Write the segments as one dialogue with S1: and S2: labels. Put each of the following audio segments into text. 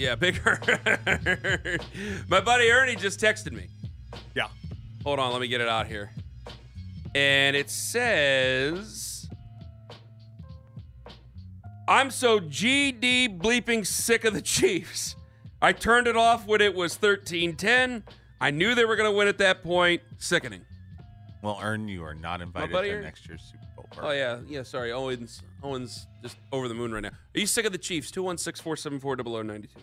S1: Yeah, Big. My buddy Ernie just texted me.
S2: Yeah.
S1: Hold on, let me get it out here. And it says I'm so GD bleeping sick of the Chiefs. I turned it off when it was 13-10. I knew they were going to win at that point. Sickening.
S2: Well, Ern, you are not invited to next year's Super
S1: Oh yeah, yeah. Sorry, Owens. Owens just over the moon right now. Are you sick of the Chiefs? Two one six four seven four double oh o ninety two.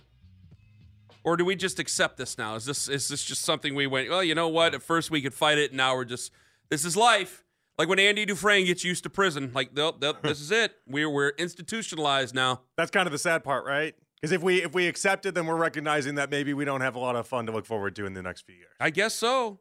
S1: Or do we just accept this now? Is this is this just something we went? Well, you know what? At first we could fight it, and now we're just this is life. Like when Andy Dufresne gets used to prison, like they'll, they'll, this is it. We're we're institutionalized now.
S3: That's kind of the sad part, right? Because if we if we accept it, then we're recognizing that maybe we don't have a lot of fun to look forward to in the next few years.
S1: I guess so.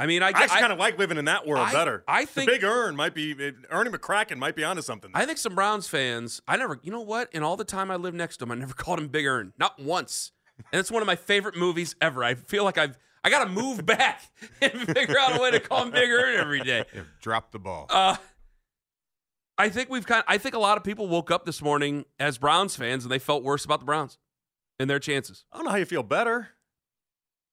S1: I mean, I,
S3: I actually kind of like living in that world
S1: I-
S3: better.
S1: I
S3: The
S1: think-
S3: Big Earn might be Ernie McCracken might be onto something.
S1: I think some Browns fans, I never, you know what? In all the time I lived next to him, I never called him Big Earn, not once. And it's one of my favorite movies ever. I feel like I've, I got to move back and figure out a way to call him Big Earn every day.
S2: Yeah, drop the ball.
S1: Uh, I think we've kind. I think a lot of people woke up this morning as Browns fans and they felt worse about the Browns and their chances.
S3: I don't know how you feel better.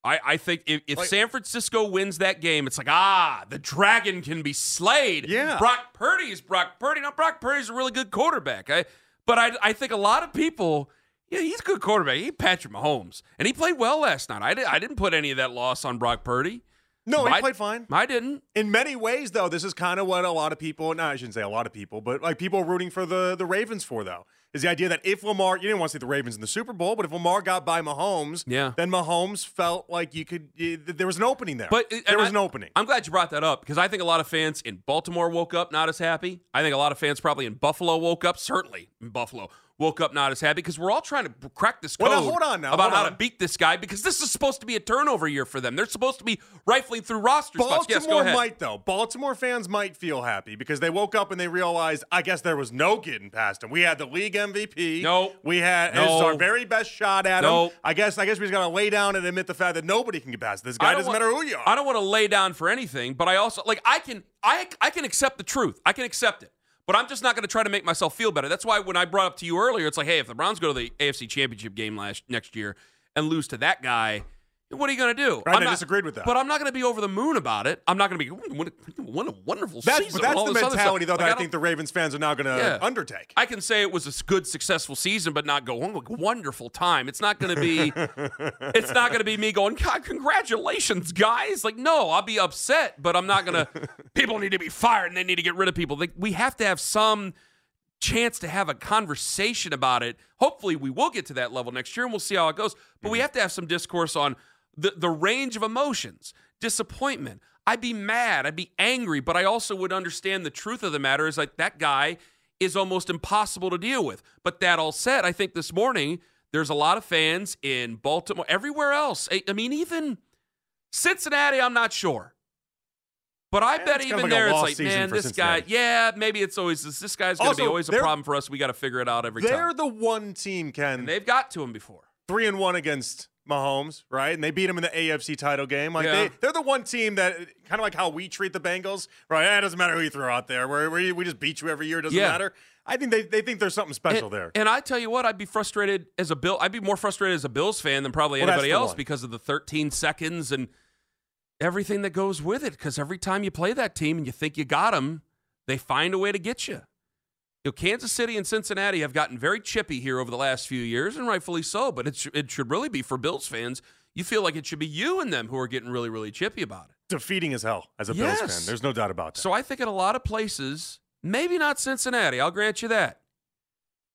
S1: I, I think if, if
S3: Like-
S1: San Francisco wins that game, it's like, ah, the dragon can be slayed.
S3: Yeah.
S1: Brock Purdy is Brock Purdy. Now, Brock Purdy's a really good quarterback. I, but I, I think a lot of people, yeah, he's a good quarterback. He Patrick Mahomes. And he played well last night. I, did, I didn't put any of that loss on Brock Purdy.
S3: No, he
S1: I-
S3: played fine.
S1: I didn't.
S3: In many ways, though, this is kind of what a lot of people, no, I shouldn't say a lot of people, but like people rooting for the, the Ravens for, though, is the idea that if Lamar, you didn't want to see the Ravens in the Super Bowl, but if Lamar got by Mahomes,
S1: Yeah.
S3: then Mahomes felt like you could, there was an opening there.
S1: But
S3: uh,
S1: there
S3: was
S1: I-
S3: an opening.
S1: I'm glad you brought that up because I think a lot of fans in Baltimore woke up not as happy. I think a lot of fans probably in Buffalo woke up, certainly in Buffalo, woke up not as happy because we're all trying to crack this code
S3: Well, now, hold on now,
S1: about how to beat this guy because this is supposed to be a turnover year for them. They're supposed to be rifling through roster spots.
S3: Baltimore
S1: Yes, go ahead.
S3: might though. Baltimore fans might feel happy because they woke up and they realized, I guess there was no getting past him. We had the league MVP.
S1: No.
S3: we had
S1: No.
S3: our very best shot at
S1: No.
S3: him. I guess I guess we just gotta lay down and admit the fact that nobody can get past this guy.
S1: I don't
S3: Doesn't
S1: want-
S3: matter who you are.
S1: I don't want to lay down for anything, but I also like I can I I can accept the truth. I can accept it. But I'm just not going to try to make myself feel better. That's why when I brought up to you earlier, it's like, hey, if the Browns go to the AFC Championship game last next year and lose to that guy, what are you going to do?
S3: Right,
S1: I'm
S3: I
S1: not-
S3: disagreed with that.
S1: But I'm not going to be over the moon about it. I'm not going to be what a, what a wonderful
S3: That's,
S1: season.
S3: but that's the mentality though
S1: Like,
S3: that I,
S1: don't-
S3: think the Ravens fans are now gonna
S1: Yeah.
S3: undertake.
S1: I can say it was a good, successful season, but not go oh, wonderful time. It's not going to be. it's not going to be me going. God, congratulations, guys! Like, no, I'll be upset, but I'm not going to. People need to be fired, and they need to get rid of people. Like, we have to have some chance to have a conversation about it. Hopefully, we will get to that level next year, and we'll see how it goes. But we mm-hmm. have to have some discourse on the the range of emotions, disappointment. I'd be mad, I'd be angry, but I also would understand the truth of the matter is like that guy is almost impossible to deal with. But that all said, I think this morning there's a lot of fans in Baltimore, everywhere else. I, I mean, even Cincinnati, I'm not sure. But I bet
S3: it's kind of
S1: even
S3: like
S1: there, it's like, man, this guy, yeah, maybe it's always this. This guy's going to be always a problem for us. We got to figure it out every time.
S3: They're the one team, Ken,
S1: And they've got to him before.
S3: three and one against Mahomes, right? And they beat him in the AFC title game. Like
S1: Yeah.
S3: they, they're the one team that kind of like how we treat the Bengals, right? Eh, it doesn't matter who you throw out there. We're, we we just beat you every year. It doesn't
S1: Yeah.
S3: matter. I think they, they think there's something special
S1: and,
S3: there.
S1: And I tell you what, I'd be frustrated as a Bill. I'd be more frustrated as a Bills fan than probably
S3: Well,
S1: anybody else
S3: one.
S1: because of the 13 seconds and everything that goes with it. Because every time you play that team and you think you got them, they find a way to get you. You know, Kansas City and Cincinnati have gotten very chippy here over the last few years, and rightfully so. But it, sh- it should really be for Bills fans. You feel like it should be you and them who are getting really, really chippy about it.
S3: Defeating as hell as a Bills fan. There's no doubt about that.
S1: So I think in a lot of places, maybe not Cincinnati, I'll grant you that.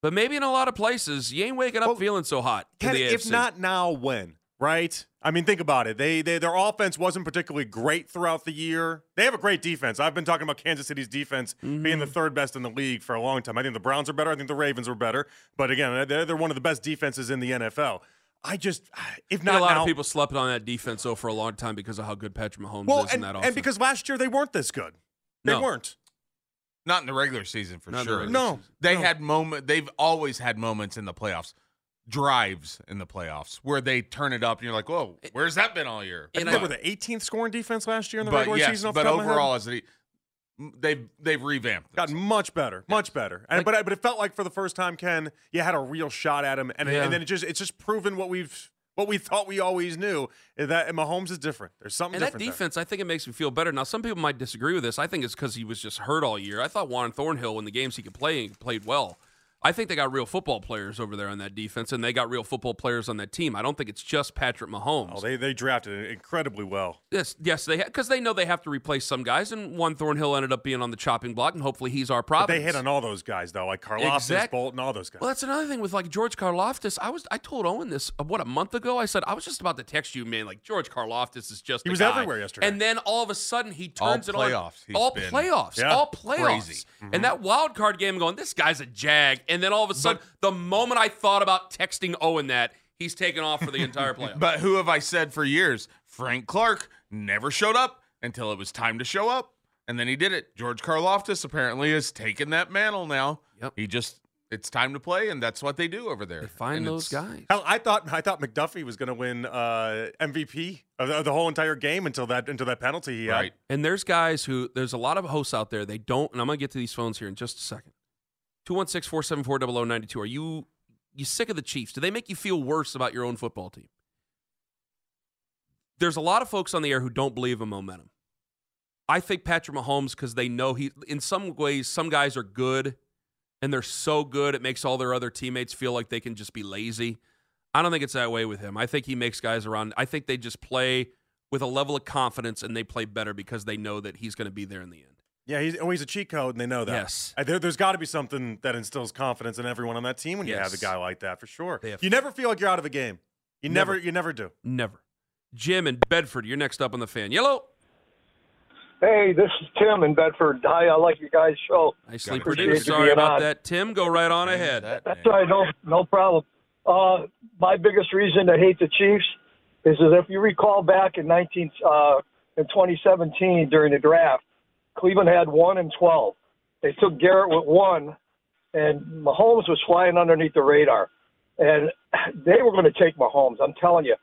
S1: But maybe in a lot of places, you ain't waking up
S3: Well,
S1: feeling so hot. the
S3: if not now, when? Right? I mean, think about it. They, they their offense wasn't particularly great throughout the year. They have a great defense. I've been talking about Kansas City's defense being
S1: Mm-hmm.
S3: the third best in the league for a long time. I think the Browns are better. I think the Ravens were better. But again, they're, they're one of the best defenses in the NFL. I just, if
S1: I think
S3: not
S1: a lot
S3: now,
S1: of people slept on that defense though for a long time because of how good Patrick Mahomes
S3: well,
S1: is
S3: and,
S1: in that offense.
S3: and because last year they weren't this good. They
S1: No.
S3: weren't.
S2: Not in the regular season for
S1: Not in the
S2: sure.
S3: No,
S1: season.
S2: They
S3: no.
S2: had moment. They've always had moments in the playoffs, drives in the playoffs where they turn it up, and you're like, "Whoa, where's that been all year?"
S3: I
S1: And
S3: think
S1: I-
S3: they were the 18th scoring defense last year in the
S2: but
S3: regular
S2: yes,
S3: season. Off
S2: but
S3: the top of my head.
S2: overall, as a, they've they've revamped.
S3: Gotten much better, much better. And,
S1: Like-
S3: but but it felt like for the first time, Ken, you had a real shot at him, and,
S1: Yeah.
S3: and then it just it's just proven what we've what we thought we always knew is that Mahomes is different. There's something
S1: And that
S3: different. there.
S1: defense, I think it makes me feel better. Now, some people might disagree with this. I think it's because he was just hurt all year. I thought Juan Thornhill, in the games he could play, he played well. I think they got real football players over there on that defense, and they got real football players on that team. I don't think it's just Patrick Mahomes.
S3: Oh, they they drafted incredibly well.
S1: Yes, yes, they because they know they have to replace some guys, and Juan Thornhill ended up being on the chopping block, and hopefully he's our
S3: But
S1: problem.
S3: they hit on all those guys though, like Karlaftis,
S1: Exact-
S3: Bolton, all those guys.
S1: Well, that's another thing with like George Karlaftis. I was I told Owen this uh, what a month ago. I said I was just about to text you, man. Like George Karlaftis is just
S3: He
S1: a
S3: was
S1: guy.
S3: everywhere yesterday.
S1: and then all of a sudden he
S2: All
S1: turns it on.
S2: playoffs, he's
S1: All
S2: been-
S1: playoffs,
S3: Yeah.
S1: all playoffs,
S2: Crazy.
S1: and that wild card game going. This guy's a jag, and then all of a sudden, the moment I thought about texting Owen that he's taken off for the entire playoff.
S2: But who have I said for years? Frank Clark never showed up until it was time to show up, and then he did it. George Karlaftis apparently has taken that mantle now.
S1: Yep.
S2: He just it's time to play, and that's what they do over there.
S1: they find
S2: And
S1: those guys.
S3: Hell, I thought I thought McDuffie was going to win uh, MVP of the, of the whole entire game until that until that penalty he had.
S1: And there's guys who there's a lot of hosts out there. They don't, and I'm gonna get to these phones here in just a second. 216-474-0092. Are you you sick of the Chiefs? Do they make you feel worse about your own football team? There's a lot of folks on the air who don't believe in momentum. I think Patrick Mahomes, because they know he in some ways, some guys are good and they're so good it makes all their other teammates feel like they can just be lazy. I don't think it's that way with him. I think he makes guys around. I think they just play with a level of confidence and they play better because they know that he's going to be there in the end.
S3: Yeah, he's, oh, a cheat code, and they know that.
S1: Yes.
S3: Uh, There, there's got to be something that instills confidence in everyone on that team when you have a guy like that, for sure.
S1: They
S3: You never feel like you're out of a game. You never,
S1: Never.
S3: you never do.
S1: Never. Jim in Bedford, you're next up on the fan. Yellow.
S4: Hey, this is Tim in Bedford. Hi, I like you guys' show.
S1: Nicely
S4: Appreciate
S1: produced. Sorry about
S4: on.
S1: that. Tim, go right on ahead.
S2: That
S4: That's
S2: name.
S4: all right, no, no problem. Uh, my biggest reason to hate the Chiefs is that if you recall back in 19 uh, in 2017 during the draft, Cleveland had one and 12. They took Garrett with one, and Mahomes was flying underneath the radar, and they were going to take Mahomes. I'm telling you,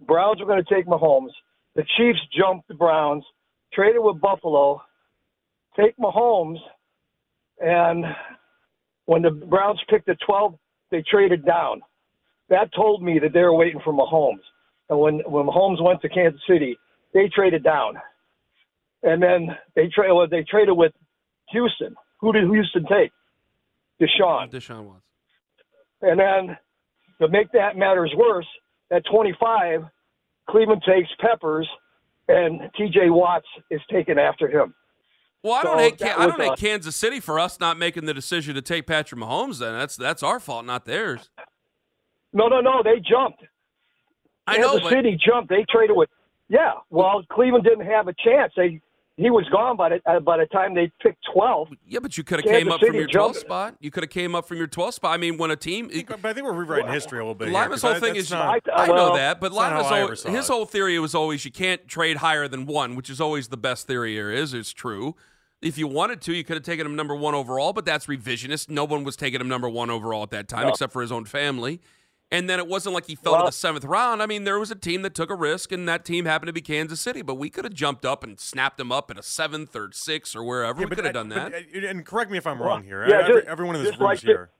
S4: Browns were going to take Mahomes. The Chiefs jumped the Browns, traded with Buffalo, take Mahomes, and when the Browns picked the 12, they traded down. That told me that they were waiting for Mahomes. And when when Mahomes went to Kansas City, they traded down. And then they tra- well, they traded with Houston. Who did Houston take? Deshaun.
S1: Deshaun Watson.
S4: And then to make that matters worse, at 25, Cleveland takes Peppers, and T.J. Watts is taken after him.
S1: Well, I don't
S4: So
S1: hate Can- I don't hate Kansas City for us not making the decision to take Patrick Mahomes. Then that's that's our fault, not theirs.
S4: No, no, no. They jumped.
S1: I know,
S4: Kansas
S1: but
S4: City jumped. They traded with. Yeah. Well, Cleveland didn't have a chance. They he was gone by the uh, by the time they picked 12.
S1: yeah, but you could have came up from your 12th
S4: jumped.
S1: spot. You could have came up from your 12th spot. I mean, when a team,
S3: But I think we're rewriting history a little bit. here,
S1: Lima's
S3: 'cause
S1: whole
S3: I-
S1: thing
S3: that's
S1: is
S3: not-
S4: I-
S1: I know that, but Lima's
S3: how I
S1: al-
S3: ever saw
S1: his
S3: it.
S1: whole theory was always you can't trade higher than one, which is always the best theory there is. It's true. If you wanted to, you could have taken him number one overall, but that's revisionist. No one was taking him number one overall at that time,
S4: No.
S1: except for his own family. And then it wasn't like he fell to
S4: Well-
S1: the seventh round. I mean, there was a team that took a risk, and that team happened to be Kansas City. But we could have jumped up and snapped him up at a seventh or sixth or wherever.
S3: Yeah,
S1: we could have done that.
S3: but, uh, and correct me if I'm
S4: Well,
S3: wrong here.
S4: yeah,
S3: Every-
S4: just-
S3: everyone in this room
S4: like
S3: is
S4: the-
S3: here.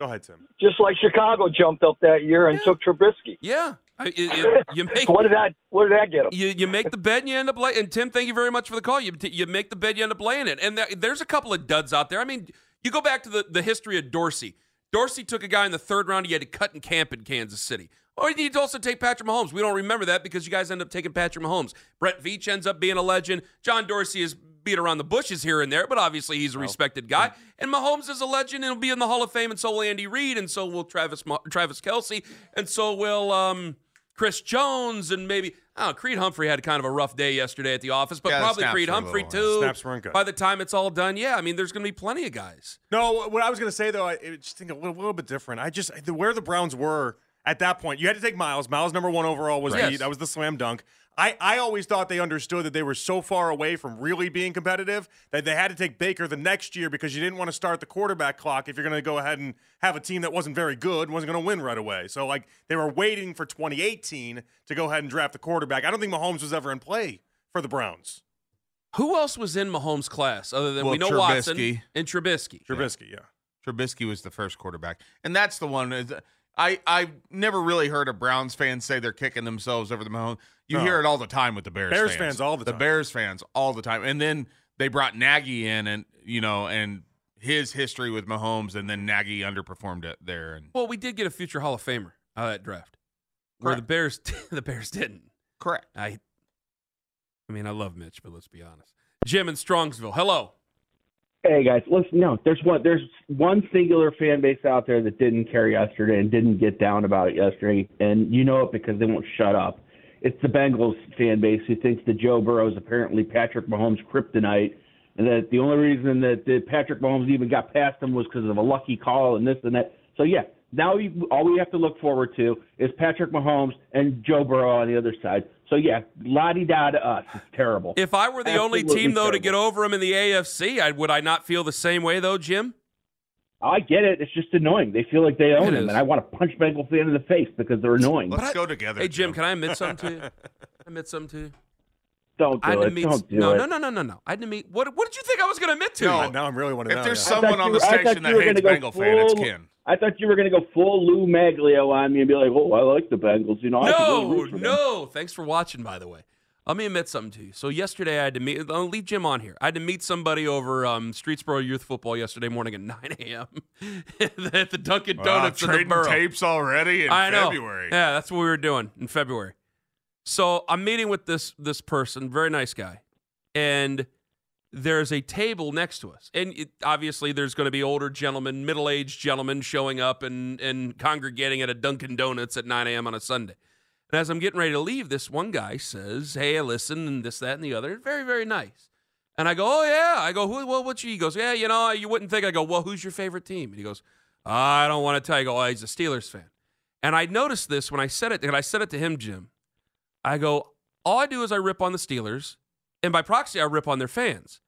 S3: Go ahead, Tim.
S4: Just like Chicago jumped up that year and took Trubisky.
S1: yeah, I- it- it- you make
S4: What did that What did that get them?
S1: you you make the bet and you end up laying. And Tim, thank you very much for the call. You you make the bet, you end up laying it. And there- there's a couple of duds out there. I mean, you go back to the, the history of Dorsey. Dorsey took a guy in the third round. He had to cut in camp in Kansas City. Or you need to also take Patrick Mahomes. We don't remember that because you guys end up taking Patrick Mahomes. Brett Veach ends up being a legend. John Dorsey is beat around the bushes here and there, but obviously he's a respected guy. And Mahomes is a legend and he'll be in the Hall of Fame, and so will Andy Reid, and so will Travis Ma- Travis Kelce, and so will um, Chris Jones, and maybe oh, Creed Humphrey had kind of a rough day yesterday at the office, but
S2: Yeah,
S1: probably Creed Humphrey too.
S3: Snaps weren't good.
S1: By the time it's all done, yeah, I mean there's going to be plenty of guys.
S3: No, what I was going to say though, I just think a little, little bit different. I just where the Browns were at that point, you had to take Myles. Myles number one overall was the, that was the slam dunk. I, I always thought they understood that they were so far away from really being competitive that they had to take Baker the next year because you didn't want to start the quarterback clock if you're going to go ahead and have a team that wasn't very good, wasn't going to win right away. So like they were waiting for 2018 to go ahead and draft the quarterback. I don't think Mahomes was ever in play for the Browns.
S1: Who else was in Mahomes' class other than
S2: Well,
S1: we know Watson
S2: Trubisky.
S1: and Trubisky?
S3: Trubisky, yeah.
S2: Trubisky was the first quarterback, and that's the one. is- I I never really heard a Browns fan say they're kicking themselves over the Mahomes. You
S3: No.
S2: hear it all the time with the Bears.
S3: Bears
S2: fans.
S3: fans all the
S2: The
S3: time.
S2: Bears fans all the time, and then they brought Nagy in, and you know, and his history with Mahomes, and then Nagy underperformed it there, and
S1: Well, we did get a future Hall of Famer out of that draft, where the Bears the Bears didn't.
S2: correct.
S1: I, I mean, I love Mitch, but let's be honest. Jim in Strongsville, hello.
S5: Hey guys, listen. No, there's one. There's one singular fan base out there that didn't care yesterday and didn't get down about it yesterday, and you know it because they won't shut up. It's the Bengals fan base who thinks that Joe Burrow is apparently Patrick Mahomes' kryptonite, and that the only reason that, that Patrick Mahomes even got past him was because of a lucky call and this and that. So yeah, now we, all we have to look forward to is Patrick Mahomes and Joe Burrow on the other side. So yeah, la di da to us. It's terrible.
S1: If I were the only team though to get over him in the AFC, I, would I not feel the same way though, Jim?
S5: I get it. It's just annoying. They feel like they own
S1: It
S5: him,
S1: is.
S5: and I want to punch Bengal fan in the face because they're annoying.
S2: Let's
S1: I-
S2: go together.
S1: Hey Jim, can I admit something to you? I admit something to you?
S5: Don't
S1: I
S5: do
S1: had
S5: it.
S1: meet.
S5: Don't do
S1: no,
S5: it.
S1: no, no, no, no, no. I had to meet. What? What did you think I was going to admit to?
S2: No.
S3: I, now I'm really want to
S2: If
S3: know.
S2: there's
S3: yeah.
S2: Someone on the
S5: I thought
S2: station that hates
S5: gonna
S2: Bengal fan, it's
S5: full-
S2: Ken.
S5: I thought you were going to go full Lou Maglio on me and be like, "Oh, I like the Bengals." You know, I really
S1: No,
S5: them.
S1: no. Thanks for watching, by the way. Let me admit something to you. So yesterday I had to meet. I'll leave Jim on here. I had to meet somebody over um, Streetsboro Youth Football yesterday morning at 9 a.m. at the Dunkin'
S2: Wow,
S1: Donuts in the borough.
S2: tapes already in
S1: I know.
S2: February.
S1: Yeah, that's what we were doing in February. So I'm meeting with this this person, very nice guy, and there's a table next to us, and it, obviously there's going to be older gentlemen, middle aged gentlemen showing up and and congregating at a Dunkin' Donuts at 9 a.m. on a Sunday. And as I'm getting ready to leave, this one guy says, "Hey, listen, and this, that, and the other." Very, very nice. And I go, "Oh yeah." I go, "Who? Well, what's you?" He goes, "Yeah, you know, you wouldn't think." I go, "Well, who's your favorite team?" And he goes, "I don't want to tell you." I go, "Oh, he's a Steelers fan." And I noticed this when I said it, and I said it to him, Jim. I go, all I do is I rip on the Steelers, and by proxy, I rip on their fans.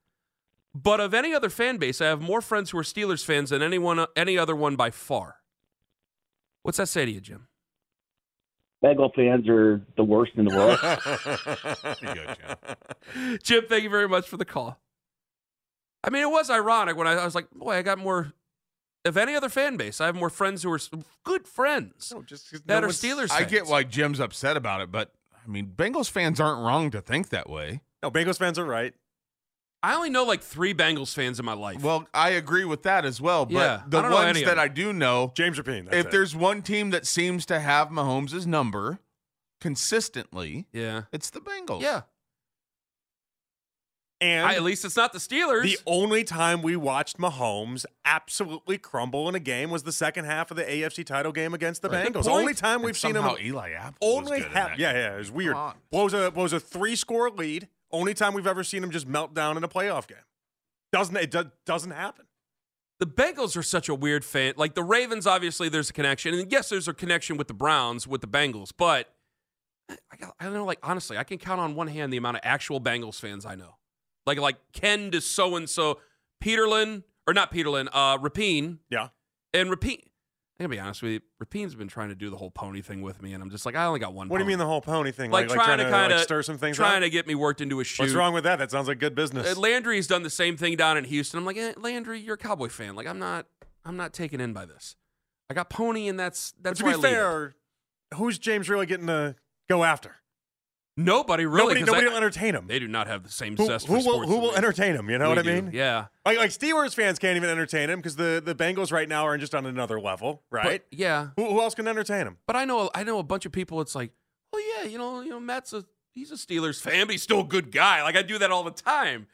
S1: But of any other fan base, I have more friends who are Steelers fans than anyone, any other one by far. What's that say to you, Jim?
S5: Bengal fans are the worst in the world.
S2: Go, Jim.
S1: Jim, thank you very much for the call. I mean, it was ironic when I, I was like, boy, I got more. Of any other fan base, I have more friends who are good friends
S3: No, just 'cause
S1: that
S3: no
S1: are
S3: one's-
S1: Steelers.
S2: I get why Jim's upset about it, but I mean, Bengals fans aren't wrong to think that way.
S3: No, Bengals fans are right.
S1: I only know like three Bengals fans in my life.
S2: Well, I agree with that as well. But
S1: Yeah,
S2: the
S1: I don't know
S2: ones that. I do know,
S3: James Rapien. That's
S2: if
S3: it.
S2: there's one team that seems to have Mahomes' number consistently,
S1: yeah,
S2: it's the Bengals.
S1: yeah.
S3: and
S1: I, at least it's not the Steelers.
S3: The only time we watched Mahomes absolutely crumble in a game was the second half of the AFC title game against the
S1: Right.
S3: Bengals.
S1: The
S3: Only time we've seen him.
S2: somehow Eli Apple
S3: Only
S2: was good in
S3: half.
S2: that
S3: Yeah, yeah, it was weird.
S2: Come on.
S3: Blows a blows a three score lead. Only time we've ever seen him just melt down in a playoff game. Doesn't it? do- Doesn't happen.
S1: the Bengals are such a weird fan. Like the Ravens, obviously, there's a connection, and yes, there's a connection with the Browns with the Bengals. But I, got, I don't know. Like honestly, I can count on one hand the amount of actual Bengals fans I know. Like like Ken to so and so, Peterlin or not Peterlin, uh, Rapien
S3: Yeah.
S1: and Rapien. I gotta be honest with you. Rapien's been trying to do the whole pony thing with me, and I'm just like, I only got one.
S3: What do you mean the whole pony thing?
S1: Like, trying, to
S3: to
S1: kind of
S3: like, stir some things
S1: trying
S3: up?
S1: to get me worked into a shoe.
S3: What's wrong with that? That sounds like good business.
S1: Uh, Landry's done the same thing down in Houston. I'm like, eh, Landry, you're a Cowboy fan. Like, I'm not. I'm not taken in by this. I got Pony, and that's
S3: But
S1: that's
S3: to
S1: why
S3: be
S1: I
S3: fair, who's James really getting to go after?
S1: Nobody really.
S3: nobody nobody
S1: they,
S3: will entertain him.
S1: they do not have the same
S3: Who,
S1: zest
S3: who
S1: for
S3: will
S1: sports
S3: who will entertain him? You know what I
S1: do.
S3: mean?
S1: Yeah.
S3: Like like Steelers fans can't even entertain him because the the Bengals right now are just on another level, right?
S1: But, yeah.
S3: who, who else can entertain him?
S1: But I know I know a bunch of people. It's like, oh yeah, you know, you know, Matt's a he's a Steelers fan, but he's still a good guy. Like I do that all the time.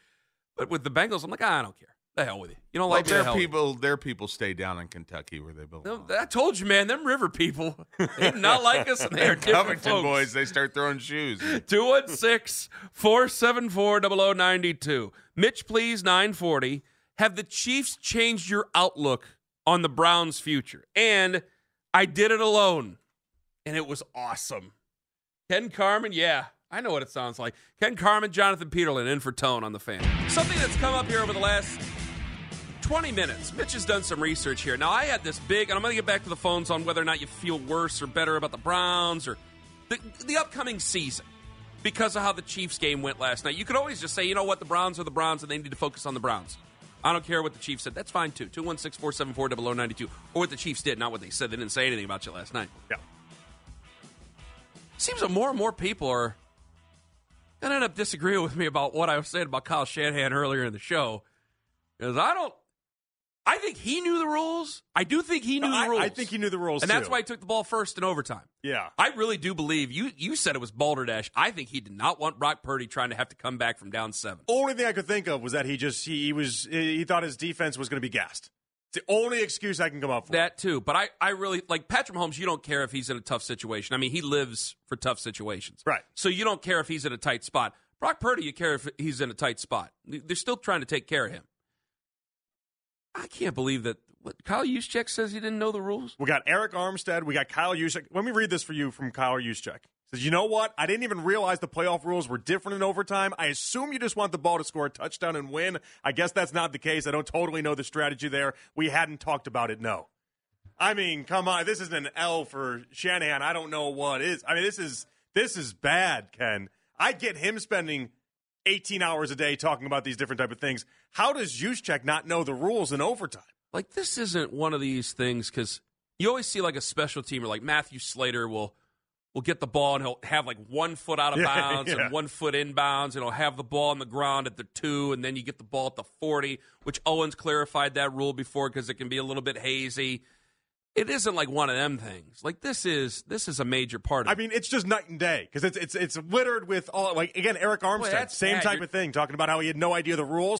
S1: But with the Bengals, I'm like, ah, I don't care. The hell with you. You don't
S2: Well,
S1: like the
S2: their
S1: hell
S2: people, their people stay down in Kentucky where they belong.
S1: I told you, man. Them river people, they do not like us, and they are different
S2: Covington
S1: folks.
S2: boys, they start throwing shoes.
S1: 216 474 0092. Mitch, please, 940. Have the Chiefs changed your outlook on the Browns' future? And I did it alone, and it was awesome. Ken Carman, yeah, I know what it sounds like. Ken Carman, Jonathan Peterlin in for Tone on the fan. Something that's come up here over the last 20 minutes. Mitch has done some research here. Now, I had this big, and I'm going to get back to the phones on whether or not you feel worse or better about the Browns or the, the upcoming season because of how the Chiefs game went last night. You could always just say, you know what, the Browns are the Browns and they need to focus on the Browns. I don't care what the Chiefs said. That's fine too. 216 474 0092. Or what the Chiefs did, not what they said. They didn't say anything about you last night.
S3: Yeah.
S1: Seems that more and more people are going to end up disagreeing with me about what I was saying about Kyle Shanahan earlier in the show. Because I don't. I think he knew the rules. I do think he knew
S3: I,
S1: the rules.
S3: I think he knew the rules,
S1: and that's why he took the ball first in overtime.
S3: Yeah.
S1: I really do believe you. You said it was balderdash. I think he did not want Brock Purdy trying to have to come back from down seven.
S3: Only thing I could think of was that he just he, he was he thought his defense was going to be gassed. It's the only excuse I can come up with.
S1: That too, but I, I really like Patrick Mahomes. You don't care if he's in a tough situation. I mean, he lives for tough situations,
S3: Right.
S1: So you don't care if he's in a tight spot. Brock Purdy, you care if he's in a tight spot. They're still trying to take care of him. I can't believe that. What Kyle Juszczyk says he didn't know the rules.
S3: We got Arik Armstead. We got Kyle Juszczyk. Let me read this for you from Kyle Juszczyk. Says, you know what? I didn't even realize the playoff rules were different in overtime. I assume you just want the ball to score a touchdown and win. I guess that's not the case. I don't totally know the strategy there. We hadn't talked about it. No. I mean, come on. This isn't an L for Shanahan. I don't know what is. I mean, this is this is bad, Ken. I get him spending 18 hours a day talking about these different type of things. How does Juszczyk not know the rules in overtime?
S1: Like this isn't one of these things because you always see like a special teamer like Matthew Slater will will get the ball and he'll have like one foot out of
S3: Yeah,
S1: bounds
S3: yeah.
S1: and one foot inbounds and he'll have the ball on the ground at the two and then you get the ball at the 40 which owens clarified that rule before because it can be a little bit hazy it isn't like one of them things like this is this is a major part of
S3: I mean, it's just night and day because it's it's it's littered with all like again Arik Armstead,
S1: that's
S3: same
S1: bad.
S3: type of thing, talking about how he had no idea the rules.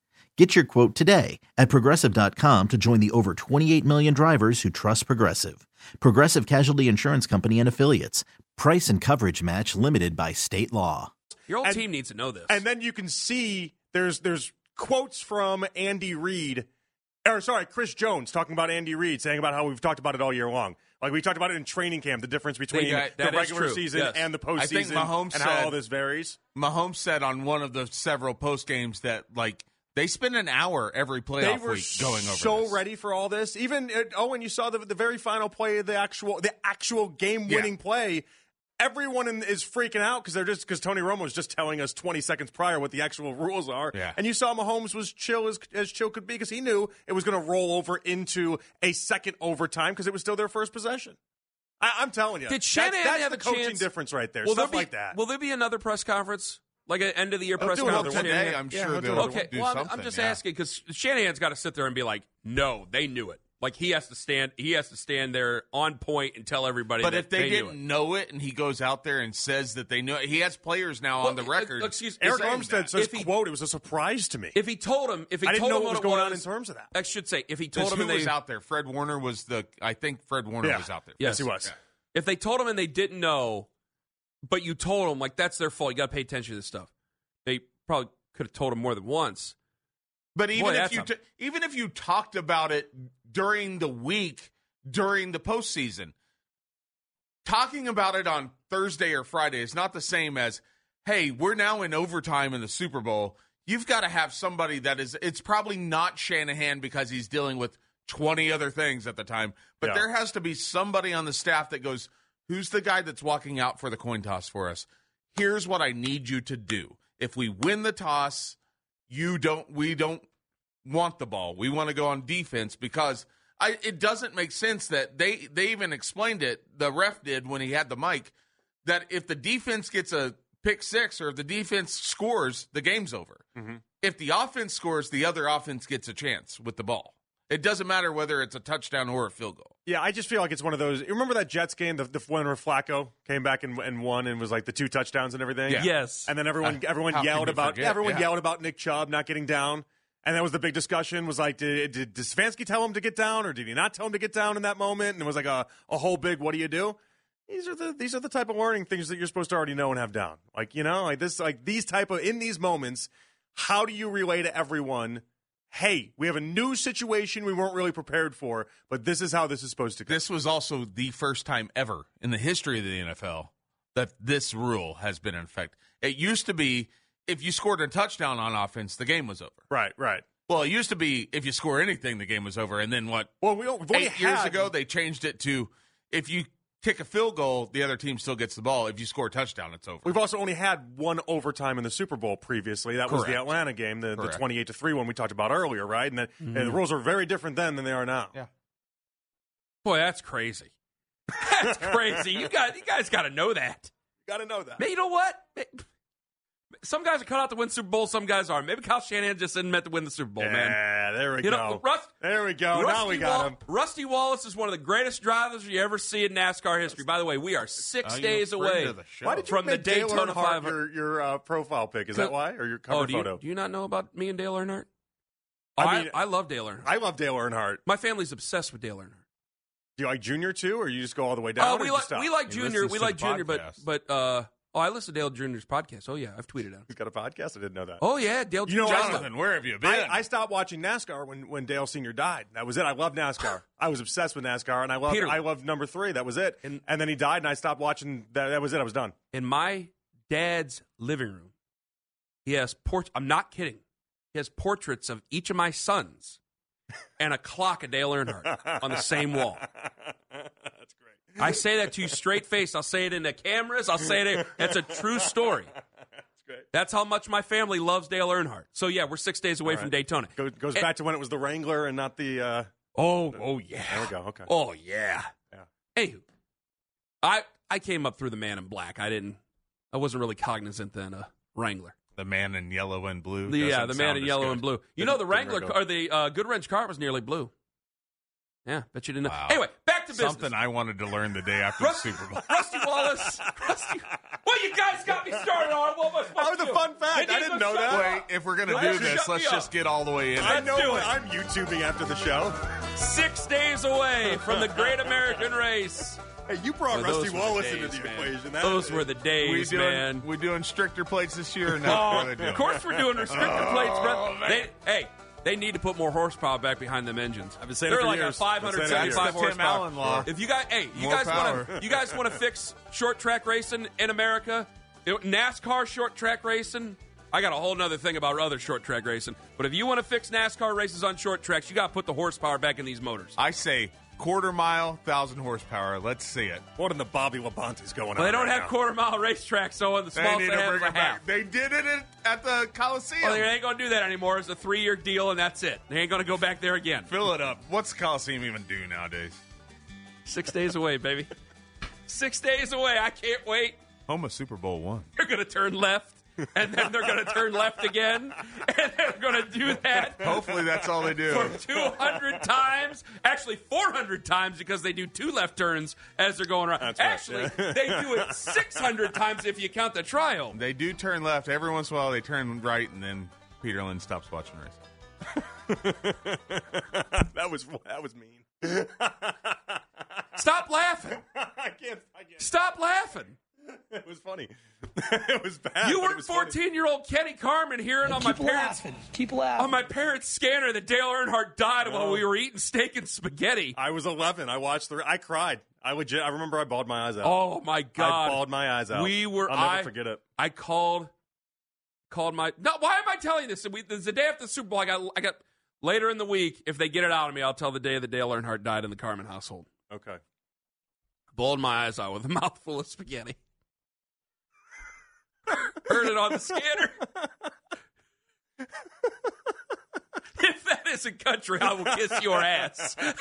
S6: Get your quote today at progressive.com to join the over 28 million drivers who trust Progressive. Progressive Casualty Insurance Company and Affiliates. Price and coverage match limited by state law.
S1: your whole
S3: And-
S1: team needs to know this
S3: And then you can see there's there's quotes from Andy Reid, or sorry, Chris Jones talking about Andy Reid, saying about how we've talked about it all year long. Like we talked about it in training camp, the difference between
S1: got-
S3: the regular season
S1: yes.
S3: and the postseason,
S2: I think Mahomes
S3: and how
S2: said-
S3: all this varies.
S2: Mahomes said on one of the several post games that like they spend an hour every
S3: They
S2: playoff
S3: were
S2: week going over
S3: so
S2: this.
S3: ready for all this. Even uh, oh, and you saw the the very final play of the actual the actual game winning play. everyone in, is freaking out because they're just because Tony Romo was just telling us 20 seconds prior what the actual rules are.
S2: Yeah.
S3: And you saw Mahomes was chill as, as chill could be because he knew it was going to roll over into a second overtime because it was still their first possession. I, I'm telling you,
S1: Did
S3: that's,
S1: Shanahan
S3: that's
S1: have
S3: the
S1: a
S3: coaching
S1: chance-
S3: difference right there.
S1: Will there
S3: Stuff
S1: be,
S3: like that.
S1: Will there be another press conference, like an end of the year press conference?
S2: Today, I'm
S3: Yeah,
S2: sure
S3: he'll do
S2: they'll
S3: another
S1: Okay,
S2: do
S1: well, I'm-
S2: something.
S1: I'm just
S2: yeah.
S1: asking because Shanahan's got to sit there and be like, "No, they knew it." Like he has to stand, he has to stand there on point and tell everybody.
S2: But
S1: that
S2: if they,
S1: knew
S2: didn't
S1: it.
S2: know it and he goes out there and says that they know it, he has players now on the
S1: Well, uh,
S2: record.
S1: excuse-
S2: Arik
S3: Armstead
S2: that.
S3: says,
S1: If he-
S3: "quote It was a surprise to me.
S1: if he told him, if he
S3: I didn't
S1: told
S3: know
S1: him
S3: what was
S1: it
S3: going on in terms of that."
S1: I should say, if he told him
S2: who
S1: and they
S2: was out there? Fred Warner was the. I think Fred Warner
S3: Yeah.
S2: was out there.
S1: Yes.
S3: he was.
S1: if they told him and they didn't know, but you told them like that's their fault. You got to pay attention to this stuff. They probably could have told him more than once.
S2: But even
S1: Boy,
S2: if you
S1: a-
S2: t- even if you talked about it during the week during the postseason, talking about it on Thursday or Friday is not the same as, hey, we're now in overtime in the Super Bowl. You've got to have somebody that is. It's probably not Shanahan because he's dealing with twenty other things at the time, but
S3: Yeah.
S2: there has to be somebody on the staff that goes, "Who's the guy that's walking out for the coin toss for us? Here's what I need you to do. If we win the toss." you don't we don't want the ball. We want to go on defense because I it doesn't make sense that they they even explained it, the ref did when he had the mic, that if the defense gets a pick six or if the defense scores, the game's over. Mm-hmm. If the offense scores, the other offense gets a chance with the ball. It doesn't matter whether it's a touchdown or a field goal.
S3: Yeah, I just feel like it's one of those. You remember that Jets game, the, the one where Flacco came back and, and won and was like the two touchdowns and everything.
S2: Yeah.
S1: Yes.
S3: And then everyone
S2: Uh,
S3: everyone
S2: how
S3: yelled
S2: can you
S3: about
S2: forget?
S3: everyone
S2: Yeah.
S3: yelled about Nick Chubb not getting down. And that was the big discussion. Was like, did, did, did Stefanski tell him to get down, or did he not tell him to get down in that moment? And it was like a, a whole big, what do you do? These are the these are the type of learning things that you're supposed to already know and have down. Like you know, like this, like these type of in these moments, how do you relay to everyone? Hey, we have a new situation we weren't really prepared for, but this is how this is supposed to go.
S2: This was also the first time ever in the history of the NFL that this rule has been in effect. It used to be if you scored a touchdown on offense, the game was over.
S3: right, right.
S2: Well, it used to be if you score anything, the game was over. And then what?
S3: Well, we don't, only
S2: Eight years ago, they changed it to if you kick a field goal, the other team still gets the ball. If you score a touchdown, it's over.
S3: We've also only had one overtime in the Super Bowl previously. That was the Atlanta game, the, the 28 to 3 one we talked about earlier, right? And, the, and the mm-hmm. rules are very different then than they are now.
S2: Yeah.
S1: Boy, that's crazy. That's crazy. You guys, you guys got to know that.
S3: You got to know that.
S1: Man, you know what? Some guys are cut out to win Super Bowl. Some guys aren't. Maybe Kyle Shanahan just isn't meant to win the Super Bowl, man.
S3: Yeah, there we
S1: You
S3: go.
S1: know, Rust,
S3: there we go.
S1: Rusty
S3: now we got
S1: Wall-
S3: him.
S1: Rusty Wallace is one of the greatest drivers you ever see in NASCAR history. By the way, we are six
S2: Are
S1: days away
S2: of the show?
S3: Why did you
S1: from the
S3: make Dale
S1: Daytona
S3: Earnhardt
S1: 500.
S3: your, your uh, profile pic? Is that why? Or your cover
S1: Oh, do you,
S3: photo?
S1: do you not know about me and Dale Earnhardt?
S3: I
S1: I,
S3: mean-
S1: I, love Dale Earnhardt.
S3: I love Dale Earnhardt.
S1: My family's obsessed with Dale Earnhardt.
S3: Do you like Junior too, or you just go all the way down?
S1: Uh,
S3: or
S1: we like we like Junior. We like
S2: the
S1: Junior, but but uh, oh, I listen to Dale Junior's podcast. Oh yeah, I've tweeted at him.
S3: He's got a podcast. I didn't know that.
S1: Oh yeah, Dale.
S3: You know,
S1: Junior.
S2: Jonathan, where have you been?
S3: I, I stopped watching NASCAR when, when Dale Senior died. That was it. I loved NASCAR. I was obsessed with NASCAR, and I loved
S1: Peter.
S3: I loved number three. That was it.
S1: And-
S3: And, then he died, and I stopped watching. That, that was it. I was done.
S1: in my dad's living room, he has port. I'm not kidding. He has portraits of each of my sons and a clock of Dale Earnhardt on the same wall.
S3: That's great.
S1: I say that to you straight face. I'll say it in the cameras. I'll say it. That's a true story.
S3: That's great.
S1: That's how much my family loves Dale Earnhardt. So yeah, we're six days away
S3: All
S1: from. Daytona.
S3: Go, goes
S1: And-
S3: back to when it was the Wrangler and not the. Uh,
S1: Oh, oh yeah.
S3: there we go. Okay.
S1: Oh yeah.
S3: Yeah.
S1: Anywho, I I came up through the Man in Black. I didn't. I wasn't really cognizant then. Uh, Wrangler.
S2: the man in yellow and blue.
S1: The, yeah, the man in yellow
S2: good.
S1: and blue. You
S3: Didn't-
S1: know, the
S3: didn't
S1: Wrangler car, or the uh, Goodwrench car was nearly blue. Yeah, bet you didn't know.
S2: Wow.
S1: Anyway, back to business.
S2: Something I wanted to learn the day after the
S1: Rusty,
S2: Super Bowl.
S1: Rusty Wallace. Rusty. Well, you guys got me started on it. What am I supposed
S3: was
S1: to
S3: a
S1: do?
S3: fun fact. I didn't know that.
S2: Wait, if we're gonna do this, let's just
S1: up.
S2: get all the way in.
S3: I
S1: Let's
S3: know.
S1: do it.
S3: I'm YouTubing after the show.
S1: Six days away from the Great American Race.
S3: Hey, you brought
S1: Well,
S3: Rusty
S1: were the
S3: Wallace
S1: days,
S3: into the
S1: man.
S3: equation. That-
S1: Those were the
S2: we
S1: days,
S2: doing,
S1: man.
S2: We doing stricter plates this year or no?
S1: Oh,
S2: What are they
S1: of course we're doing restrictor oh, plates,
S2: Oh,
S1: bro. They, hey, they need to put more horsepower back behind them engines.
S3: I've been saying it
S1: They're
S3: for
S1: like
S3: years.
S1: a 575
S2: That's the Tim
S1: horsepower.
S2: Allen law.
S1: If you guys, hey, you
S2: More
S1: guys want to, you guys want to fix short track racing in America, You NASCAR short track racing. I got a whole nother thing about other short track racing. But if you want to fix NASCAR races on short tracks, you got to put the horsepower back in these motors.
S2: I say Quarter mile, thousand horsepower. Let's see it.
S3: What in the Bobby Labonte's going
S1: Well,
S3: on?
S1: they don't
S3: right
S1: have
S3: now?
S1: quarter mile racetracks, so on the
S2: They
S1: small
S2: need
S1: they
S2: to bring
S1: a
S2: it
S1: half.
S2: back. They did it at, at the Coliseum.
S1: Well, they ain't gonna do that anymore. It's a three-year deal, and that's it. They ain't gonna go back there again.
S2: Fill it up. What's the Coliseum even do nowadays?
S1: Six days away, baby. Six days away. I can't wait.
S2: Home of Super Bowl one.
S1: You're gonna turn left, and then they're gonna turn left again, and they're gonna do that
S2: Hopefully that's all they do.
S1: for 200 times. Actually, 400 times because they do two left turns as they're going around.
S3: That's right,
S1: Actually,
S3: yeah.
S1: they do it 600 times if you count the trial.
S2: They do turn left every once in a while. They turn right, and then Peterlin stops watching race.
S3: that was that was mean.
S1: Stop laughing.
S3: I can't. I can't.
S1: Stop laughing.
S3: It was funny. it was bad.
S1: You weren't 14 year old Kenny Carman hearing on my
S7: Keep
S1: parents
S7: laughing. Keep laughing.
S1: on my parents' scanner that Dale Earnhardt died while we were eating steak and spaghetti.
S3: I was 11. I watched the. I cried. I legit. I remember. I bawled my eyes out.
S1: Oh my god!
S3: I bawled my eyes out.
S1: We were-
S3: I'll never
S1: I-
S3: forget it.
S1: I called called my no. Why am I telling this? We, this is the day after the Super Bowl. I got I got later in the week. If they get it out of me, I'll tell the day that Dale Earnhardt died in the Carman household.
S3: Okay.
S1: Bawled my eyes out with a mouthful of spaghetti. Heard it on the scanner. if that isn't country, I will kiss your ass.
S2: Is that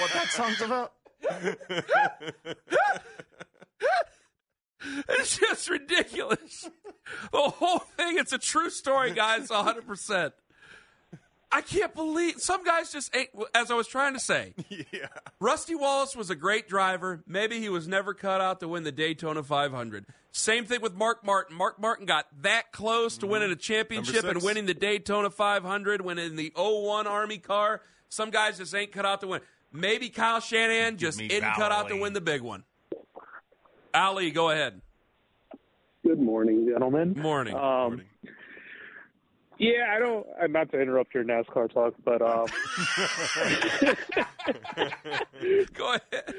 S2: what that song's about?
S1: It's just ridiculous. The whole thing, it's a true story, guys, 100%. I can't believe some guys just ain't, as I was trying to say,
S3: yeah.
S1: Rusty Wallace was a great driver. Maybe he was never cut out to win the Daytona 500. Same thing with Mark Martin. Mark Martin got that close to winning a championship and winning the Daytona 500, winning the 01 Army car. Some guys just ain't cut out to win. Maybe Kyle Shanahan just
S2: me
S1: isn't cut out to win the big one. Ali, go ahead.
S8: Good morning, gentlemen.
S1: Morning.
S8: Um, yeah, I don't. I'm not to interrupt your NASCAR talk, but um,
S1: go ahead.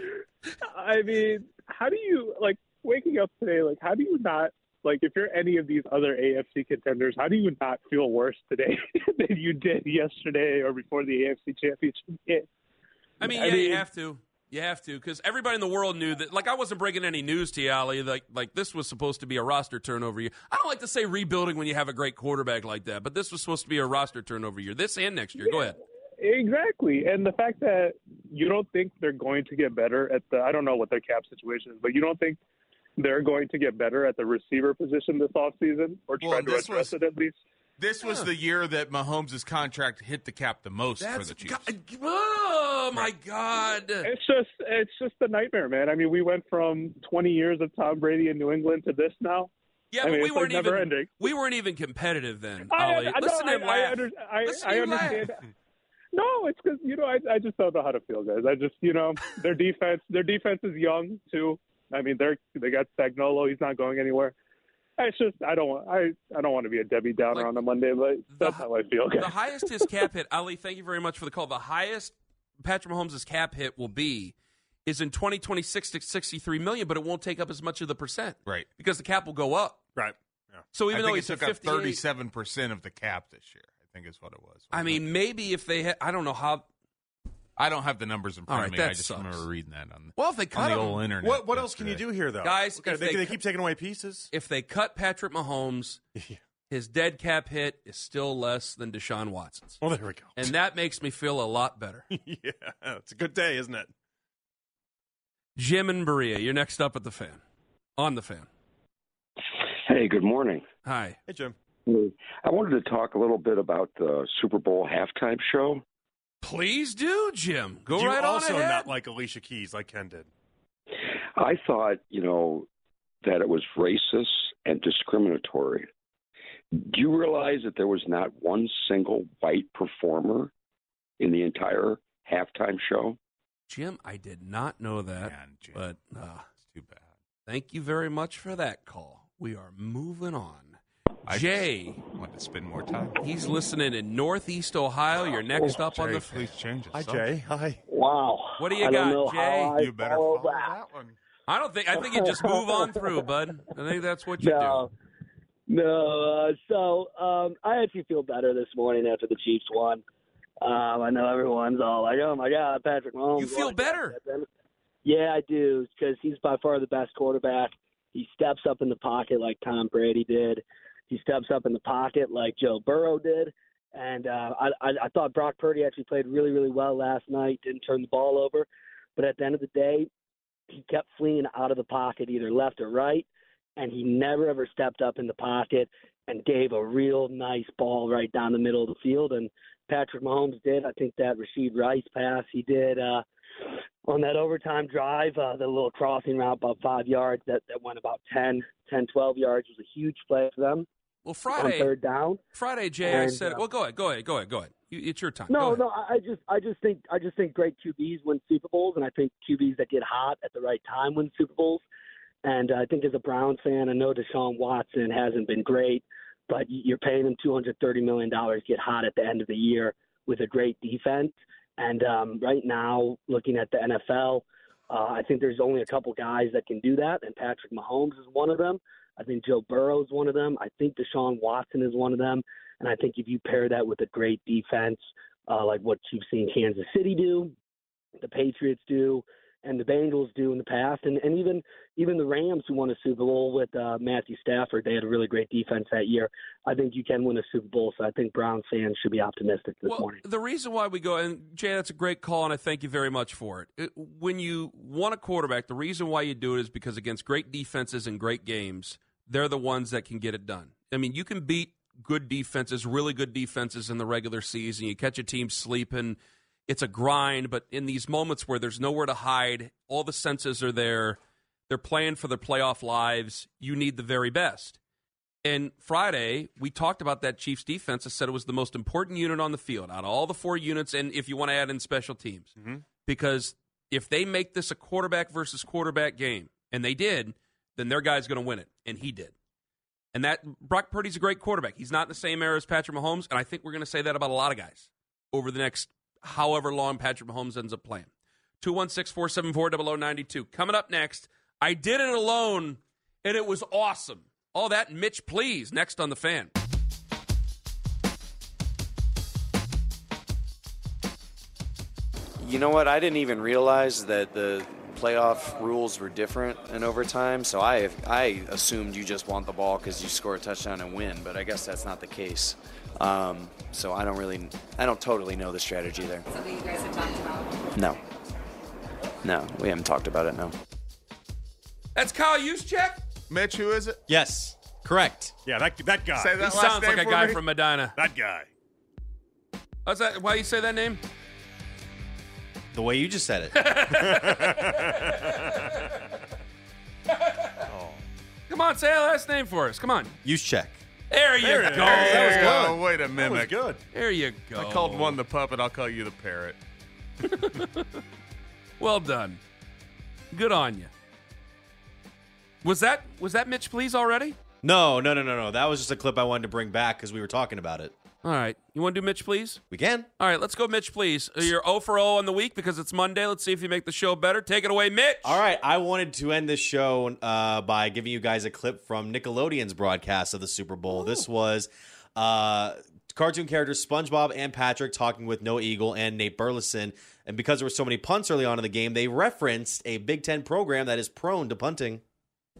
S8: I mean, how do you like waking up today? Like, how do you not like if you're any of these other AFC contenders? How do you not feel worse today than you did yesterday or before the AFC Championship game?
S1: I mean,
S8: I
S1: yeah, you have to. You have to, because everybody in the world knew that. Like, I wasn't breaking any news to you, Ali. Like, like this was supposed to be a roster turnover year. I don't like to say rebuilding when you have a great quarterback like that, but this was supposed to be a roster turnover year. This and next year. Go ahead.
S8: Exactly. And the fact that you don't think they're going to get better at the I don't know what their cap situation is, but you don't think they're going to get better at the receiver position this offseason or
S2: Well,
S8: try to address
S2: was-
S8: it at least?
S2: This was the year that Mahomes' contract hit the cap the most for
S1: That's
S2: the Chiefs.
S1: God, oh my God.
S8: It's just it's just a nightmare, man. I mean, we went from 20 years of Tom Brady in New England to this now.
S1: Yeah,
S8: I
S1: but we
S8: it's like
S1: weren't
S8: never
S1: even
S8: ending.
S1: we weren't even competitive then,
S8: I,
S1: Ali.
S8: I,
S1: Listen
S8: no,
S1: to him
S8: I, I,
S1: laugh.
S8: under, I,
S1: Listen
S8: I
S1: him laugh.
S8: understand. No, it's because you know I, I just don't know how to feel, guys. I just you know their defense their defense is young too. I mean they're they got Spagnuolo. He's not going anywhere. It's just I don't want I, I don't want to be a Debbie Downer
S1: Like,
S8: on a Monday, but that's
S1: the-
S8: how I feel.
S1: the highest his cap hit, Ali, thank you very much for the call. The highest Patrick Mahomes' cap hit will be is in 2026 to 63 million, but it won't take up as much of the percent
S2: Right.
S1: because the cap will go up.
S3: Right. Yeah.
S1: So even
S2: I
S1: though
S2: think
S1: he's
S2: it took up thirty-seven percent of the cap this year. I think is what it was.
S1: I mean, maybe if they had, I don't know how.
S2: I don't have the numbers in front
S1: All
S2: of me. I just
S1: sucks.
S2: remember reading that on,
S1: Well, if they
S2: on
S1: cut
S2: the
S1: him,
S2: old internet.
S3: What What else can you do here, though,
S1: Guys,
S3: Okay,
S1: if
S3: they,
S1: they
S3: they keep taking away pieces.
S1: if they cut Patrick Mahomes, his dead cap hit is still less than Deshaun Watson's,
S3: Well, there we go.
S1: and that makes me feel a lot better.
S3: yeah, it's a good day, isn't it?
S1: Jim and Berea, you're next up at the fan, on the fan.
S9: Hey, good morning.
S1: Hi.
S3: Hey, Jim.
S9: I wanted to talk a little bit about the Super Bowl halftime show.
S1: Please do, Jim. Go
S3: you
S1: right
S3: also
S1: on ahead.
S3: not like Alicia Keys, like Ken did.
S9: I thought, you know, that it was racist and discriminatory. Do you realize that there was not one single white performer in the entire halftime show?
S1: Jim, I did not know that,
S2: Man, Jim.
S1: but uh,
S2: It's too bad.
S1: thank you very much for that call. We are moving on.
S2: I
S1: Jay,
S2: just wanted to spend more time.
S1: he's listening in Northeast Ohio. You're next up on
S2: Jay,
S1: the.
S2: please change it.
S3: Hi,
S2: son.
S3: Jay. Hi.
S8: Wow.
S1: What do you
S8: I
S1: got,
S8: don't know
S1: Jay?
S8: how I
S2: You better
S8: follow
S2: follow that one.
S1: I don't think. I think you just move on through, bud. I think that's what you
S8: No,
S7: No, uh, so um, I actually feel better this morning after the Chiefs won. Um, I know everyone's all like, "Oh my God, Patrick Mahomes."
S1: You feel better.
S7: Yeah, I do, because he's by far the best quarterback. He steps up in the pocket like Tom Brady did. He steps up in the pocket like Joe Burrow did. And uh, I, I, I thought Brock Purdy actually played really, really well last night. Didn't turn the ball over, but at the end of the day, he kept fleeing out of the pocket, either left or right, and he never ever stepped up in the pocket and gave a real nice ball right down the middle of the field. And Patrick Mahomes did. I think that Rashee Rice pass he did uh, on that overtime drive, uh, the little crossing route about five yards that, that went about 10, 10, 12 yards was a huge play for them
S1: Well, Friday,
S7: third down.
S1: Friday, Jay, I said,
S7: uh,
S1: well, go ahead, go ahead, go ahead, go ahead. You, it's your time.
S7: No, no, I I just, I just think, I just think great QBs win Super Bowls, and I think QBs that get hot at the right time win Super Bowls. And uh, I think as a Browns fan, I know Deshaun Watson hasn't been great, but you're paying him 230 million dollars get hot at the end of the year with a great defense. And um, right now, looking at the NFL, uh, I think there's only a couple guys that can do that, and Patrick Mahomes is one of them. I think Joe Burrow is one of them. I think Deshaun Watson is one of them. And I think if you pair that with a great defense, uh, like what you've seen Kansas City do, the Patriots do, and the Bengals do in the past, and, and even even the Rams who won a Super Bowl with uh, Matthew Stafford, they had a really great defense that year. I think you can win a Super Bowl, so I think Browns fans should be optimistic this
S1: well,
S7: morning.
S1: the reason why we go, and Jay, that's a great call, and I thank you very much for it. it. When you want a quarterback, the reason why you do it is because against great defenses and great games, they're the ones that can get it done. I mean, you can beat good defenses, really good defenses in the regular season. You catch a team sleeping. It's a grind, but in these moments where there's nowhere to hide, all the senses are there. They're playing for their playoff lives. You need the very best. And Friday, we talked about that Chiefs defense. I said it was the most important unit on the field out of all the four units, and if you want to add in special teams, mm-hmm. because if they make this a quarterback versus quarterback game, and they did, then their guy's going to win it, and he did. And that Brock Purdy's a great quarterback. He's not in the same era as Patrick Mahomes, and I think we're going to say that about a lot of guys over the next however long Patrick Mahomes ends up playing. 216 474 0092. Coming up next, I did it alone, and it was awesome. All that Mitch, please, next on the fan.
S10: You know what? I didn't even realize that the playoff rules were different in overtime. So I I assumed you just want the ball because you score a touchdown and win. But I guess that's not the case. Um, so I don't really, I don't totally know the strategy there.
S11: Something you guys have talked about?
S10: No, no, we haven't talked about it. No.
S1: That's Kyle Juszczyk?
S2: Mitch, who is it?
S12: Yes, correct.
S3: Yeah, that that guy.
S2: Say
S1: He
S2: that last
S1: sounds like a guy
S2: me.
S1: from Medina.
S3: That guy.
S1: What's that? Why you say that name?
S12: The way you just said it. Oh.
S1: Come on, say that last name for us. Come on.
S12: Use check.
S1: There you
S3: There
S1: go.
S3: it is. That was good.
S2: Oh, way to
S3: That was good.
S1: There you go.
S2: I called one the puppet. I'll call you the parrot.
S1: Well done. Good on you. Was that was that Mitch Please already?
S12: No, no, no, no, no. That was just a clip I wanted to bring back because we were talking about it.
S1: All right. You want to do Mitch Please?
S12: We can.
S1: All right, let's go Mitch Please. Uh, You're 0 for 0 on the week because it's Monday. Let's see if you make the show better. Take it away, Mitch.
S12: All right. I wanted to end this show uh, by giving you guys a clip from Nickelodeon's broadcast of the Super Bowl. This was uh, cartoon characters SpongeBob and Patrick talking with Noah Eagle and Nate Burleson. And because there were so many punts early on in the game, they referenced a Big Ten program that is prone to punting.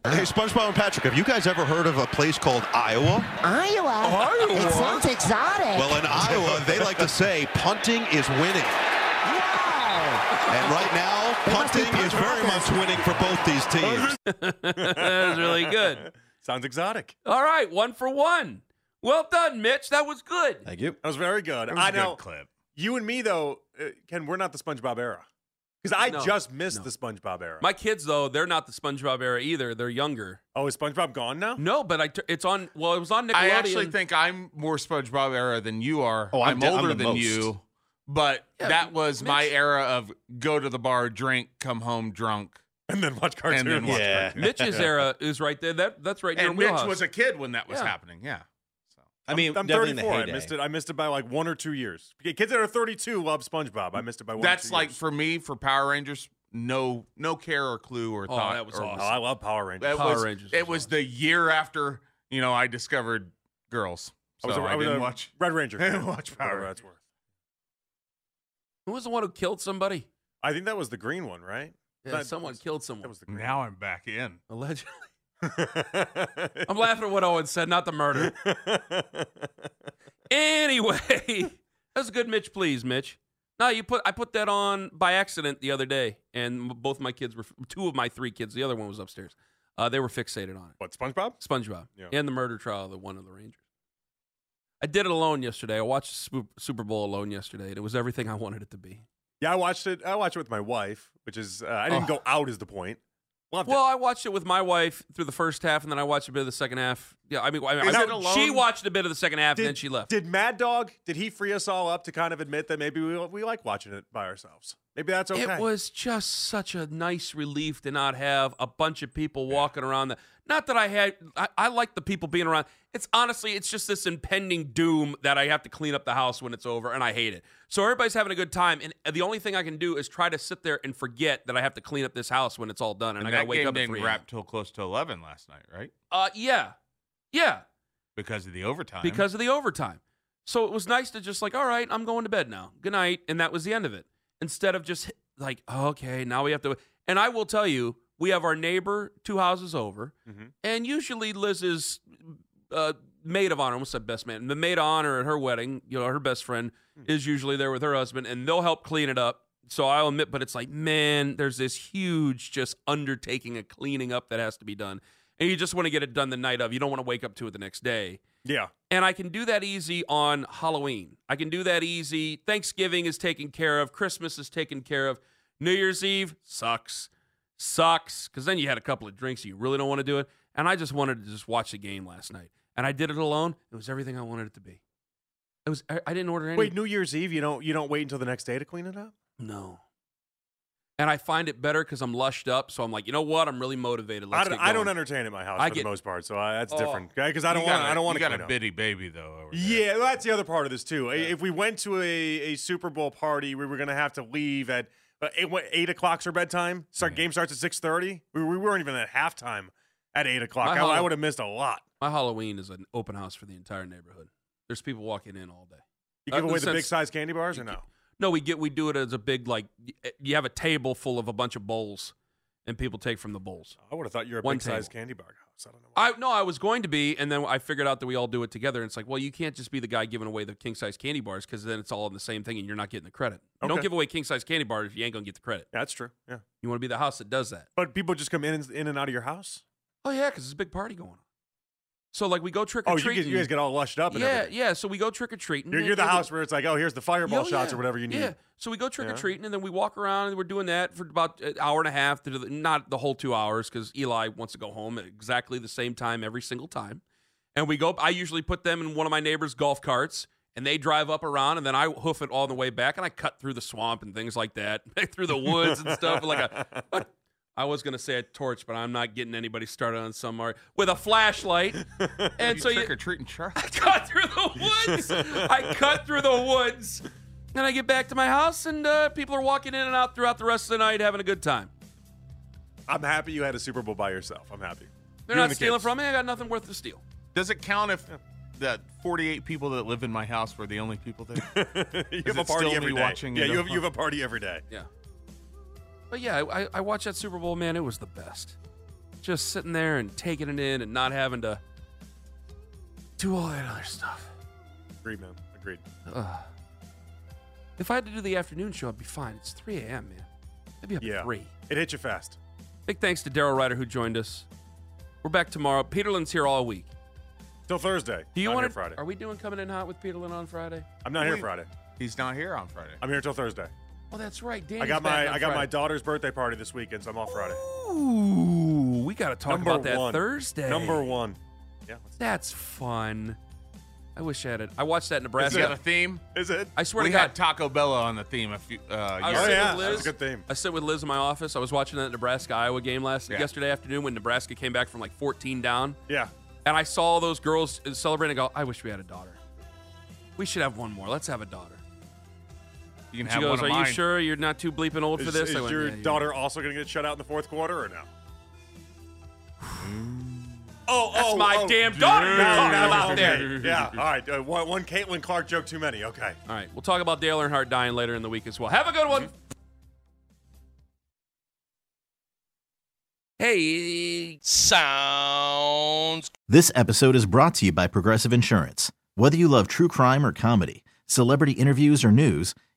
S13: Hey, SpongeBob and Patrick, have you guys ever heard of a place called Iowa?
S14: Iowa.
S13: Iowa.
S14: It sounds exotic.
S13: Well, in Iowa, they like to say punting is winning. Wow. And right now, punting is very much winning for both these teams.
S1: that was really good.
S3: Sounds exotic.
S1: All right, one for one. Well done, Mitch. That was good.
S12: Thank you.
S3: That was very good.
S2: That was
S3: I
S2: a good
S3: know.
S2: clip.
S3: You and me though, uh, Ken, we're not the SpongeBob era. Because I
S1: No.
S3: just missed
S1: No.
S3: the SpongeBob era.
S1: My kids, though, they're not the SpongeBob era either. They're younger.
S3: oh, is SpongeBob gone now?
S1: No, but I t- it's on. Well, it was on Nickelodeon.
S2: I actually think I'm more SpongeBob era than you are.
S12: Oh, I'm
S2: I'm,
S12: de- I'm
S2: older than
S12: most.
S2: you, but
S1: Yeah,
S2: that was my era of go to the bar, drink, come home drunk.
S3: And then watch cartoons.
S2: And then watch
S12: Yeah.
S1: Mitch's era is right there. That that's right in your
S2: And Mitch
S1: wheelhouse.
S2: was a kid when that was
S1: Yeah.
S2: happening. Yeah. So
S12: I mean,
S3: I'm
S12: definitely in
S3: 34. I missed it. I missed it by like one or two years. Kids that are 32 love SpongeBob. I missed it by one. or
S2: that's
S3: two
S2: like
S3: years.
S2: for me for Power Rangers. No, no care or clue or
S1: Oh,
S2: thought.
S1: that was
S2: or-
S1: awesome.
S3: Oh, I love Power Rangers.
S2: That
S1: Power
S2: was,
S1: Rangers
S2: It
S1: was
S2: was the year after You know, I discovered girls. So
S3: I was, a-
S2: I,
S3: I was
S2: didn't
S3: a
S2: watch.
S3: Red Ranger.
S2: I didn't
S3: fan,
S2: watch
S3: whatever
S2: Power
S3: that's worth.
S1: Who was the one who killed somebody?
S3: I think that was the green one, right?
S1: Yeah,
S3: That
S1: someone
S3: was-
S1: killed someone.
S3: That was the green.
S2: Now I'm back in.
S1: Allegedly. I'm laughing at what Owen said, not the murder. anyway, that was a good Mitch, please, Mitch. No, you put I put that on by accident the other day, and both my kids were two of my three kids. The other one was upstairs. Uh, they were fixated on it.
S3: What SpongeBob?
S1: SpongeBob
S3: Yeah.
S1: and the murder trial of the one of the Rangers. I did it alone yesterday. I watched Super Bowl alone yesterday, and it was everything I wanted it to be.
S3: Yeah, I watched it. I watched it with my wife, which is uh, I didn't
S1: Oh.
S3: go out is the point. Loved
S1: Well, I watched it with my wife through the first half, and then I watched a bit of the second half. Yeah, I mean, I mean I-
S3: it
S1: she watched a bit of the second half,
S3: Did-
S1: and then she left.
S3: Did Mad Dog? Did he free us all up to kind of admit that maybe we we like watching it by ourselves? Maybe that's okay.
S1: It was just such a nice relief to not have a bunch of people walking around. The, not that I had, I, I like the people being around. It's honestly, it's just this impending doom that I have to clean up the house when it's over, and I hate it. So everybody's having a good time, and the only thing I can do is try to sit there and forget that I have to clean up this house when it's all done, and,
S2: And
S1: I gotta wake
S2: game
S1: up at
S2: didn't wrap till close to 11 last night, right?
S1: Uh, yeah, yeah.
S2: Because of the overtime.
S1: because of the overtime. So it was nice to just like, all right, I'm going to bed now. Good night, and that was the end of it. Instead of just like, okay, now we have to. And I will tell you, we have our neighbor two houses over,
S3: Mhm.
S1: and usually Liz's uh, maid of honor, what's that best man? The maid of honor at her wedding, you know, her best friend hmm. is usually there with her husband, and they'll help clean it up. So I'll admit, but it's like, man, there's this huge just undertaking of cleaning up that has to be done. And you just want to get it done the night of. You don't want to wake up to it the next day.
S3: yeah.
S1: And I can do that easy on Halloween. I can do that easy. Thanksgiving is taken care of. Christmas is taken care of. New Year's Eve sucks. Sucks. Because then you had a couple of drinks. You really don't want to do it. And I just wanted to just watch the game last night. And I did it alone. It was everything I wanted it to be. It was. I, I didn't order any.
S3: Wait, New Year's Eve, you don't you don't wait until the next day to clean it up?
S1: No. And I find it better because I'm lushed up. So I'm like, you know what? I'm really motivated. Let's
S3: I don't, I don't entertain at my house
S1: I
S3: for
S1: get-
S3: the most part, so I, that's
S1: Oh.
S3: different. Because I don't
S2: You
S3: want
S2: got
S3: I don't want
S2: You
S3: to
S2: got
S3: clean
S2: a
S3: up.
S2: bitty baby, though.
S3: Yeah, well, that's the other part of this too. If we went to a, a Super Bowl party, we were going to have to leave at uh, eight, what, eight o'clock's our bedtime. Start game starts at six thirty. We, we weren't even at halftime at eight o'clock. I, I would have missed a lot.
S1: My Halloween is an open house for the entire neighborhood. There's people walking in all day.
S3: You
S1: Uh,
S3: give
S1: in
S3: away the big size candy bars or no?
S1: No, we get we do it as a big like you have a table full of a bunch of bowls, and people take from the bowls.
S3: I would have thought you're a
S1: One
S3: big size candy bar house. I don't know.
S1: I no, I was going to be, and then I figured out that we all do it together. And it's like, well, you can't just be the guy giving away the king size candy bars because then it's all in the same thing, and you're not getting the credit. You Don't give away king size candy bars if you ain't gonna get the credit.
S3: That's true. Yeah,
S1: You want to be the house that does that.
S3: but people just come in and, in and out of your house.
S1: Oh yeah, because there's a big party going on. So like we go trick or
S3: Oh, you,
S1: treating.
S3: get, you guys get all lushed up. And
S1: yeah,
S3: everything.
S1: yeah. So we go trick or treating.
S3: You're, you're the house where it's like, oh, here's the fireball
S1: Yeah,
S3: shots
S1: yeah.
S3: or whatever you need.
S1: Yeah. So we go trick or
S3: Yeah.
S1: treating, and then we walk around, and we're doing that for about an hour and a half. To the, not the whole two hours, because Eli wants to go home at exactly the same time every single time. And we go. I usually put them in one of my neighbors' golf carts, and they drive up around, and then I hoof it all the way back, and I cut through the swamp and things like that, through the woods and stuff. Like a, I was gonna say a torch, but I'm not getting anybody started on some art with a flashlight. And
S2: You
S1: so you,
S2: trick or treating Charlie.
S1: I cut through the woods. I cut through the woods. And I get back to my house, and uh, people are walking in and out throughout the rest of the night having a good time.
S3: I'm happy you had a Super Bowl by yourself. I'm happy.
S1: They're
S3: You
S1: not
S3: the
S1: stealing
S3: kids.
S1: from me. I got nothing worth to steal.
S2: Does it count if that 48 people that live in my house were the only people there?
S3: you
S2: Is
S3: have a party
S2: still
S3: every
S2: me
S3: day.
S2: watching
S3: yeah, you have, you have a party every day.
S1: Yeah. But yeah, I, I watched that Super Bowl, man. It was the best. Just sitting there and taking it in and not having to do all that other stuff.
S3: Agreed, man. Agreed.
S1: Ugh. If I had to do the afternoon show, I'd be fine. It's 3 a.m., man. I'd be up
S3: Yeah.
S1: at 3.
S3: It hit you fast.
S1: Big thanks to Daryl Ruiter who joined us. We're back tomorrow. Peterlin's here all week.
S3: Till Thursday.
S1: Do you want
S3: here
S1: to?
S3: Friday?
S1: Are we doing coming in hot with Peterlin on Friday?
S3: I'm not here Friday.
S2: He's not here on Friday.
S3: I'm here till Thursday.
S1: Oh, that's right. Danny's
S3: I got
S1: back
S3: my
S1: on
S3: I got my daughter's birthday party this weekend, so I'm off Friday.
S1: Ooh, we got to talk
S3: Number
S1: about that
S3: one.
S1: Thursday.
S3: Number one. Yeah. let's-
S1: That's fun. I wish I had it. I watched that
S2: Is
S1: Nebraska.
S2: that a theme?
S3: Is it?
S1: I swear
S2: we
S1: to God.
S2: had Taco Bell on the theme a few uh,
S1: I was
S2: years
S3: Oh
S1: sitting
S3: yeah,
S1: with Liz.
S3: that's a good theme.
S1: I sit with Liz in my office. I was watching that Nebraska Iowa game last
S2: Yeah.
S1: yesterday afternoon when Nebraska came back from like 14 down,
S3: Yeah.
S1: and I saw all those girls celebrating. I go, I wish we had a daughter. We should have one more. Let's have a daughter.
S2: You can
S1: She
S2: have
S1: goes,
S2: one
S1: Are
S2: mine.
S1: you sure you're not too bleeping old for
S3: Is,
S1: this?
S3: is
S1: I went,
S3: your
S1: "Yeah, you're
S3: daughter also going to get shut out in the fourth quarter or no? Oh,
S1: That's
S3: oh,
S1: my
S3: oh.
S1: damn daughter you're
S3: No,
S1: talking
S3: no,
S1: about
S3: okay.
S1: there.
S3: Yeah, all right. Uh, one, one Caitlin Clark joke too many. Okay.
S1: All right, we'll talk about Dale Earnhardt dying later in the week as well. Have a good one. Hey,
S14: sounds.
S6: This episode is brought to you by Progressive Insurance. Whether you love true crime or comedy, celebrity interviews or news,